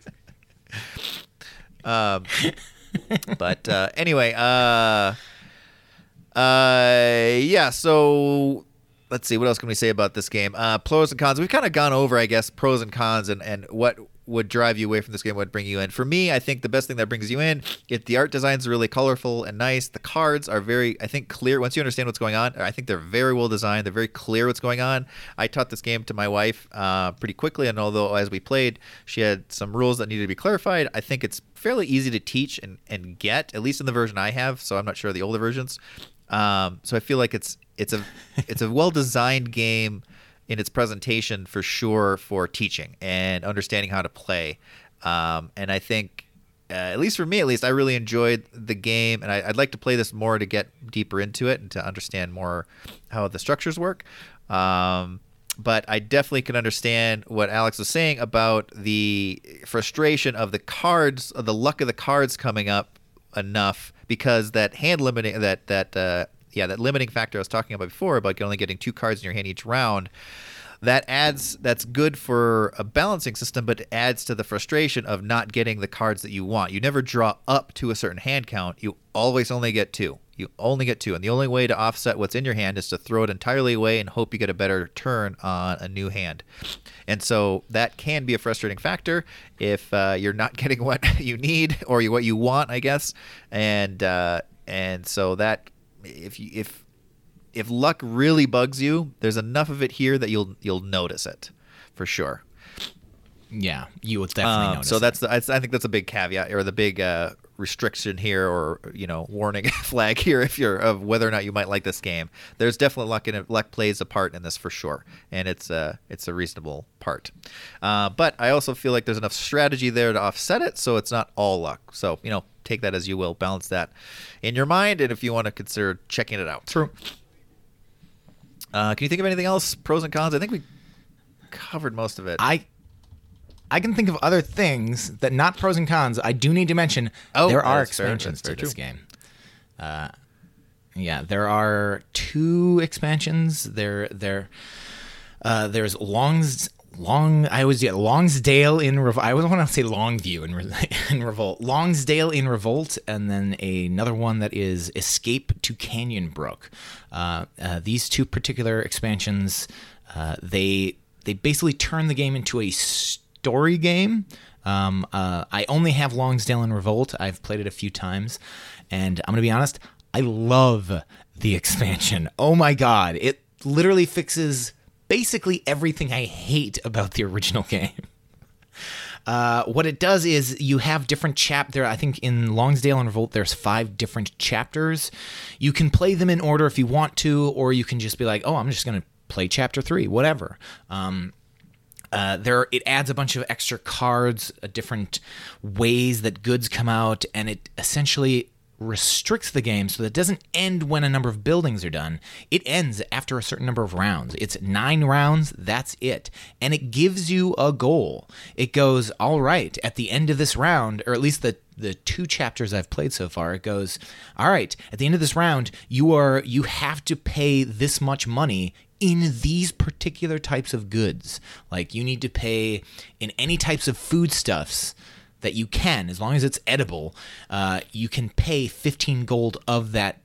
um, but uh, anyway, uh, uh, yeah. So let's see. What else can we say about this game? Uh, pros and cons. We've kind of gone over, I guess, pros and cons, and and what would drive you away from this game, would bring you in. For me, I think the best thing that brings you in, if the art design is really colorful and nice, the cards are very, I think, clear. Once you understand what's going on, I think they're very well designed. They're very clear what's going on. I taught this game to my wife uh, pretty quickly, and although as we played, she had some rules that needed to be clarified, I think it's fairly easy to teach and, and get, at least in the version I have. So I'm not sure the older versions. Um, so I feel like it's it's a it's a well designed game in its presentation for sure for teaching and understanding how to play. Um, and I think, uh, at least for me, at least, I really enjoyed the game, and I, I'd like to play this more to get deeper into it and to understand more how the structures work. Um, but I definitely can understand what Alex was saying about the frustration of the cards, of the luck of the cards coming up enough because that hand limiting that that uh, yeah that limiting factor I was talking about before about only getting two cards in your hand each round that adds that's good for a balancing system but it adds to the frustration of not getting the cards that you want. You never draw up to a certain hand count. You always only get two. You only get two. And the only way to offset what's in your hand is to throw it entirely away and hope you get a better turn on a new hand. And so that can be a frustrating factor if uh, you're not getting what you need or what you want i guess. And uh, and so that if you if if luck really bugs you, there's enough of it here that you'll you'll notice it for sure. Yeah, you would definitely Um, notice. so it. that's the, I I think that's a big caveat or the big uh, restriction here or you know warning flag here if you're of whether or not you might like this game. There's definitely luck in it. Luck plays a part in this for sure, and it's a it's a reasonable part. Uh, but I also feel like there's enough strategy there to offset it, so it's not all luck. So you know take that as you will. Balance that in your mind, and if you want to consider checking it out. true. Uh, can you think of anything else? Pros and cons? I think we covered most of it. I I can think of other things that not pros and cons. I do need to mention Oh, there are fair. expansions to this true. game. Uh, yeah, there are two expansions. There there uh, there's Long's Long. I was get Longsdale in Revolt. I want to say Longview in, in Revolt. Longsdale in Revolt, and then another one that is Escape to Canyon Brook. Uh, uh, these two particular expansions, uh, they they basically turn the game into a story game. Um, uh, I only have Longsdale and Revolt. I've played it a few times, and I'm gonna be honest. I love the expansion. Oh my god, it literally fixes basically everything I hate about the original game. Uh, what it does is you have different chap there. I think in Longsdale and Revolt, there's five different chapters. You can play them in order if you want to, or you can just be like, oh, I'm just gonna play chapter three, whatever. Um, uh, there, it adds a bunch of extra cards, uh, different ways that goods come out, and it essentially restricts the game so that it doesn't end when a number of buildings are done. It ends after a certain number of rounds. It's nine rounds, that's it. And it gives you a goal. It goes, all right, at the end of this round, or at least the the two chapters I've played so far, it goes, all right, at the end of this round, you are you have to pay this much money in these particular types of goods. Like you need to pay in any types of foodstuffs that you can, as long as it's edible, uh, you can pay 15 gold of that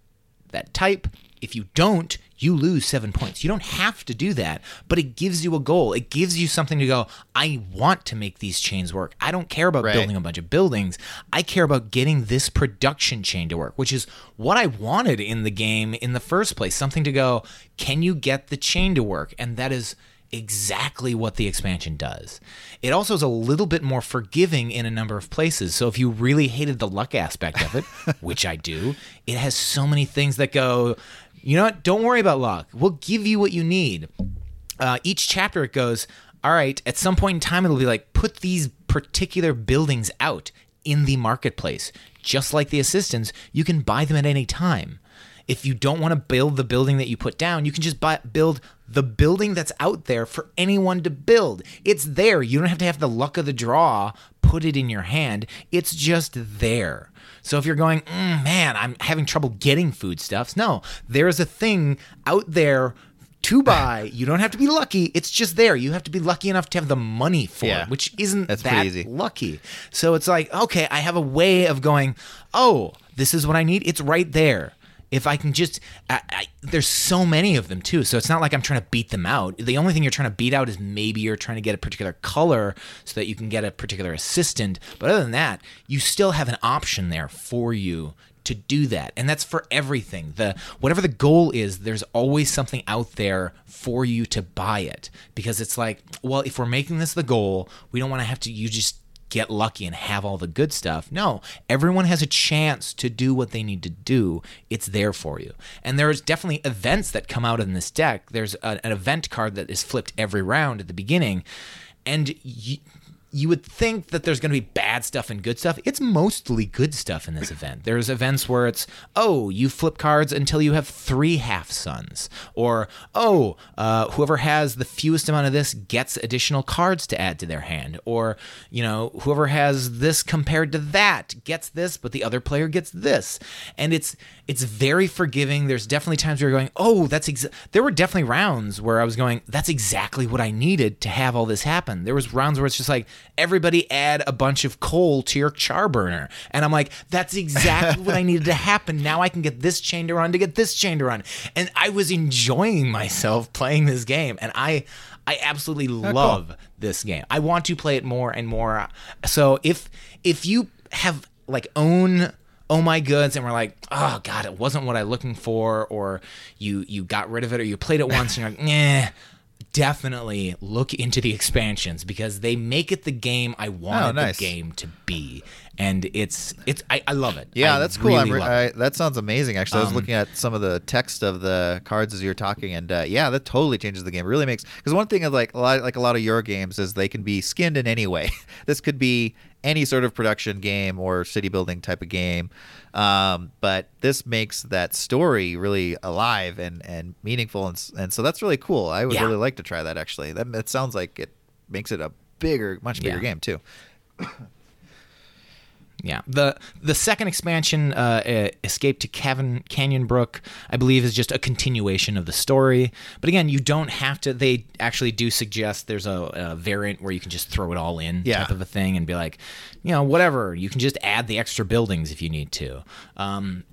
that type. If you don't, you lose seven points. You don't have to do that, but it gives you a goal. It gives you something to go, I want to make these chains work. I don't care about Right. building a bunch of buildings. I care about getting this production chain to work, which is what I wanted in the game in the first place. Something to go, can you get the chain to work? And that is exactly what the expansion does. It also is a little bit more forgiving in a number of places. So if you really hated the luck aspect of it, which I do, it has so many things that go, you know what? Don't worry about luck. We'll give you what you need. Uh, each chapter it goes, all right, at some point in time, it'll be like, put these particular buildings out in the marketplace. Just like the assistants, you can buy them at any time. If you don't want to build the building that you put down, you can just buy, build the building that's out there for anyone to build. It's there. You don't have to have the luck of the draw put it in your hand. It's just there. So if you're going, mm, man, I'm having trouble getting foodstuffs, no, there's a thing out there to buy. You don't have to be lucky. It's just there. You have to be lucky enough to have the money for Yeah. it, which isn't That's that easy. lucky. So it's like, okay, I have a way of going, oh, this is what I need. It's right there. If I can just, I, I, there's so many of them too. So it's not like I'm trying to beat them out. The only thing you're trying to beat out is maybe you're trying to get a particular color so that you can get a particular assistant. But other than that, you still have an option there for you to do that and that's for everything the whatever the goal is there's always something out there for you to buy it because it's like well if we're making this the goal we don't want to have to you just get lucky and have all the good stuff. No everyone has a chance to do what they need to do. It's there for you. And there's definitely events that come out in this deck. There's a, an event card that is flipped every round at the beginning. And y- you would think that there's going to be bad stuff and good stuff. It's mostly good stuff in this event. There's events where it's, oh, you flip cards until you have three half suns. Or, oh, uh, whoever has the fewest amount of this gets additional cards to add to their hand. Or, you know, whoever has this compared to that gets this, but the other player gets this. And it's it's very forgiving. There's definitely times where you're going, oh, that's there were definitely rounds where I was going, that's exactly what I needed to have all this happen. There was rounds where it's just like everybody add a bunch of coal to your char burner, and I'm like, that's exactly what I needed to happen. Now I can get this chain to run to get this chain to run, and I was enjoying myself playing this game, and I. I absolutely love this game. I want to play it more and more. So if if you have like own oh my goods and we're like oh god it wasn't what i looking for or you you got rid of it or you played it once and you're like nah definitely look into the expansions because they make it the game i wanted Oh, nice. the game to be and it's it's i, I love it Yeah, I that's cool. Really re- I. Um, that sounds amazing. Actually, I was looking at some of the text of the cards as you were talking, and uh, yeah, that totally changes the game. It really makes because one thing of like a lot like a lot of your games is they can be skinned in any way. this could be any sort of production game or city building type of game. Um, but this makes that story really alive and, and meaningful, and, and so that's really cool. I would Yeah. really like to try that. Actually, that it sounds like it makes it a bigger, much bigger Yeah. game too. Yeah. The the second expansion, uh, Escape to Cavern Canyon Brook, I believe is just a continuation of the story. But again, you don't have to. They actually do suggest there's a, a variant where you can just throw it all in, Yeah. type of a thing, and be like, you know, whatever. You can just add the extra buildings if you need to. Um,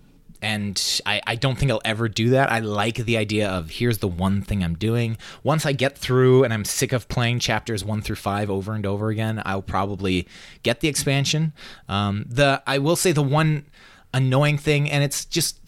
and I, I don't think I'll ever do that. I like the idea of here's the one thing I'm doing. Once I get through and I'm sick of playing chapters one through five over and over again, I'll probably get the expansion. Um, the I will say the one annoying thing, and it's just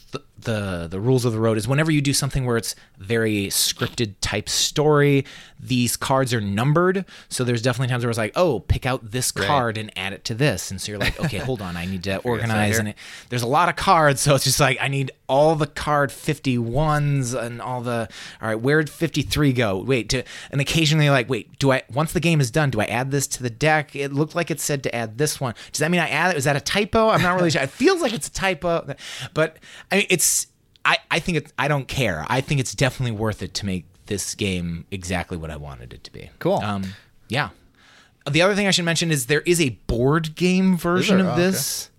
the, the rules of the road is whenever you do something where it's very scripted type story, these cards are numbered. So there's definitely times where it's like, oh, pick out this card and add it to this, and so you're like, okay, hold on, I need to organize and it, there's a lot of cards, so it's just like I need all the card 51s and all the all right, where'd 53 go? Wait, to, and occasionally like, wait, do I once the game is done, do I add this to the deck? It looked like it said to add this one. Does that mean I add it? Is that a typo? I'm not really sure. It feels like it's a typo, but I mean, it's I I think it's I don't care. I think it's definitely worth it to make this game exactly what I wanted it to be. Cool. Um, yeah. The other thing I should mention is there is a board game version of Oh, okay. this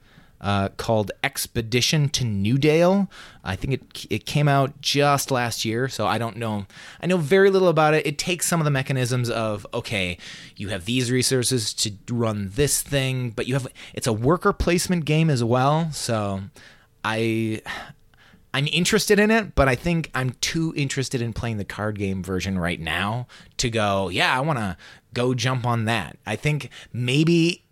uh, called Expedition to Newdale. I think it it came out just last year, so I don't know. I know very little about it. It takes some of the mechanisms of okay, you have these resources to run this thing, but you have it's a worker placement game as well. So I I'm interested in it, but I think I'm too interested in playing the card game version right now to go, yeah, I want to go jump on that. I think maybe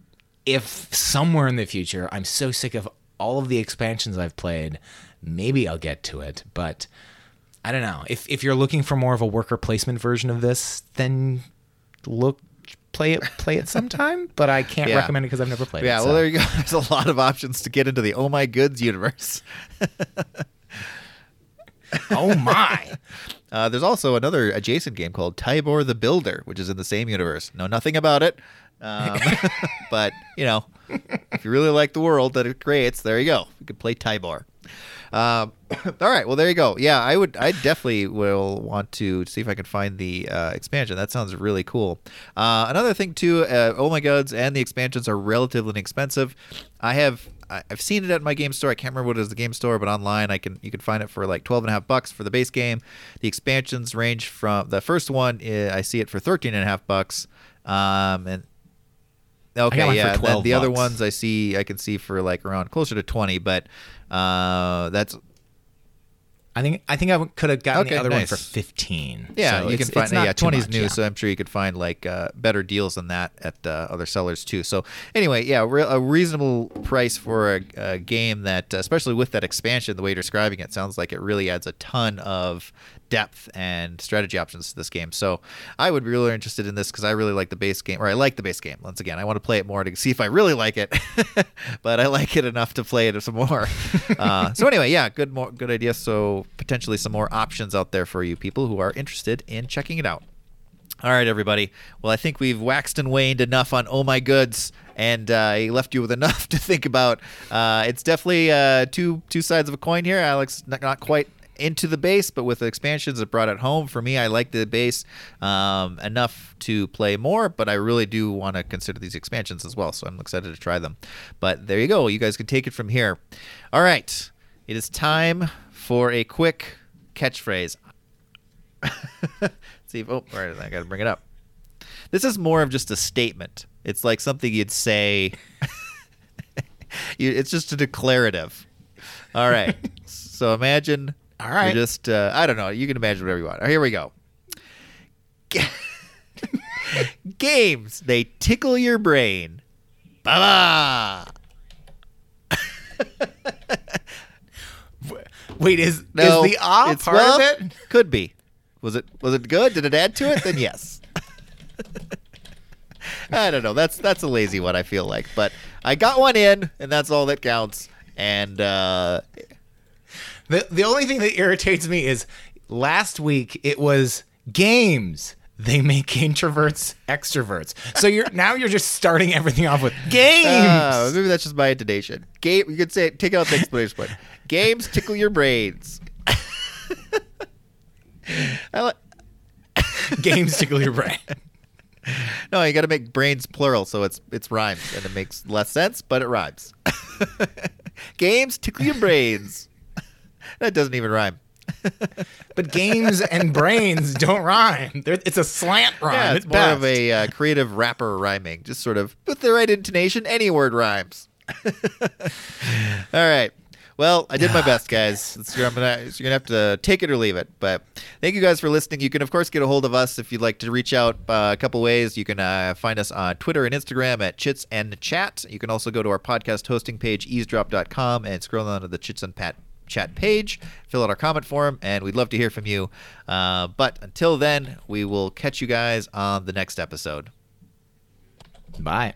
if somewhere in the future I'm so sick of all of the expansions I've played, maybe I'll get to it, but I don't know. If if you're looking for more of a worker placement version of this, then look play it play it sometime, but I can't Yeah. recommend it cuz I've never played it. Yeah, it. well, there you go. There's a lot of options to get into the Oh My Goods universe. oh my. Uh, there's also another adjacent game called Tybor the Builder, which is in the same universe. Know nothing about it, um, but you know, if you really like the world that it creates, there you go. You could play Tybor. Um, all right, well there you go. Yeah, I would. I definitely will want to see if I can find the uh, expansion. That sounds really cool. Uh, another thing too. Uh, oh my goods, and the expansions are relatively inexpensive. I have. I- I've seen it at my game store. I can't remember what it is the game store, but online I can you can find it for like twelve and a half bucks for the base game. The expansions range from the first one uh, I see it for thirteen and a half bucks. Um, and Okay, yeah. 12 the other ones I see, I can see for like around closer to twenty, but uh, that's I think I think I could have gotten Okay, the other one for fifteen. yeah. So you can find yeah, twenty's new, yeah. so I'm sure you could find like uh, better deals than that at uh, other sellers too. So anyway, yeah, re- a reasonable price for a, a game that, uh, especially with that expansion, the way you're describing it, sounds like it really adds a ton of depth and strategy options to this game. So I would be really interested in this because I really like the base game, or I like the base game. Once again, I want to play it more to see if I really like it, but I like it enough to play it some more. uh, so anyway, yeah, good more good idea. So potentially some more options out there for you people who are interested in checking it out. All right, everybody. Well, I think we've waxed and waned enough on Oh My Goods, and uh, I left you with enough to think about. Uh, it's definitely uh, two two sides of a coin here. Alex not, not quite into the base, but with the expansions, it brought it home. For me, I like the base um, enough to play more, but I really do want to consider these expansions as well. So I'm excited to try them. But there you go. You guys can take it from here. All right. It is time for a quick catchphrase. See if oh, right, I got to bring it up. This is more of just a statement. It's like something you'd say. you, it's just a declarative. All right. so imagine. All right. You're just uh, I don't know. You can imagine whatever you want. Here we go. Games they tickle your brain. Ba ba. Wait, is No, is the ah it's- part well, of it? Could be. Was it was it good? Did it add to it? Then yes. I don't know. That's that's a lazy one. I feel like, but I got one in, and that's all that counts. And uh, The the only thing that irritates me is last week it was games they make introverts extroverts. So you're now you're just starting everything off with games. Uh, maybe that's just my intonation. Game. You could say take out the explanation point. Games tickle your brains. I like. games tickle your brain. No, you got to make brains plural, so it's it's rhymes, and it makes less sense, but it rhymes. Games tickle your brains. That doesn't even rhyme. But games and brains don't rhyme. They're, it's a slant rhyme. Yeah, it's more of a uh, creative rapper rhyming, just sort of with the right intonation. Any word rhymes. All right. Well, I did my best, guys. You're, gonna, you're gonna have to take it or leave it. But thank you guys for listening. You can, of course, get a hold of us if you'd like to reach out uh, a couple ways. You can uh, find us on Twitter and Instagram at Chits and Chat. You can also go to our podcast hosting page, eavesdrop.com, and scroll down to the Chits and Pat chat page, fill out our comment form, and we'd love to hear from you. Uh, but until then, we will catch you guys on the next episode. Bye.